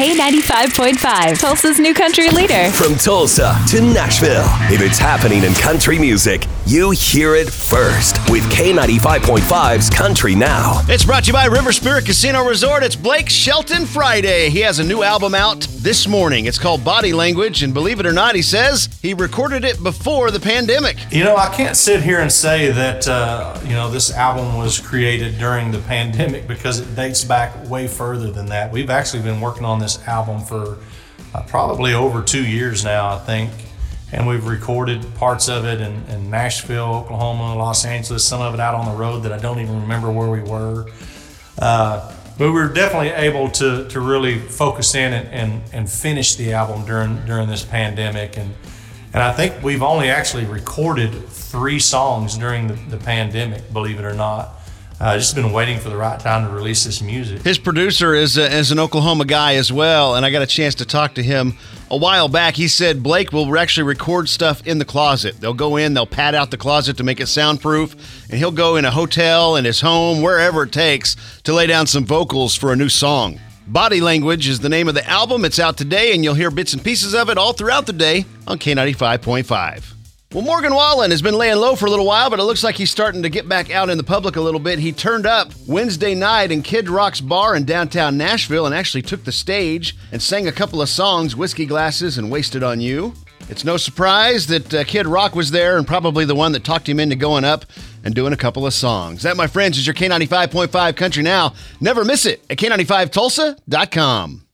K95.5, Tulsa's new country leader. From Tulsa to Nashville, if it's happening in country music, you hear it first with K95.5's Country Now. It's brought to you by River Spirit Casino Resort. It's Blake Shelton Friday. He has a new album out this morning. It's called Body Language, and believe it or not, he says he recorded it before the pandemic. You know, I can't sit here and say that, uh, you know, this album was created during the pandemic because it dates back way further than that. We've actually been working on this album for uh, probably over two years now, I think. And we've recorded parts of it in, in Nashville, Oklahoma, Los Angeles, some of it out on the road that I don't even remember where we were. Uh, but we were definitely able to, to really focus in and, and, and finish the album during during this pandemic. And and I think we've only actually recorded three songs during the, the pandemic, believe it or not. Uh, just been waiting for the right time to release this music. His producer is, uh, is an Oklahoma guy as well, and I got a chance to talk to him a while back. He said Blake will actually record stuff in the closet. They'll go in, they'll pad out the closet to make it soundproof, and he'll go in a hotel, in his home, wherever it takes to lay down some vocals for a new song. Body Language is the name of the album. It's out today, and you'll hear bits and pieces of it all throughout the day on K95.5. Well, Morgan Wallen has been laying low for a little while, but it looks like he's starting to get back out in the public a little bit. He turned up Wednesday night in Kid Rock's bar in downtown Nashville and actually took the stage and sang a couple of songs, Whiskey Glasses and Wasted on You. It's no surprise that uh, Kid Rock was there and probably the one that talked him into going up and doing a couple of songs. That, my friends, is your K95.5 Country Now. Never miss it at K95Tulsa.com.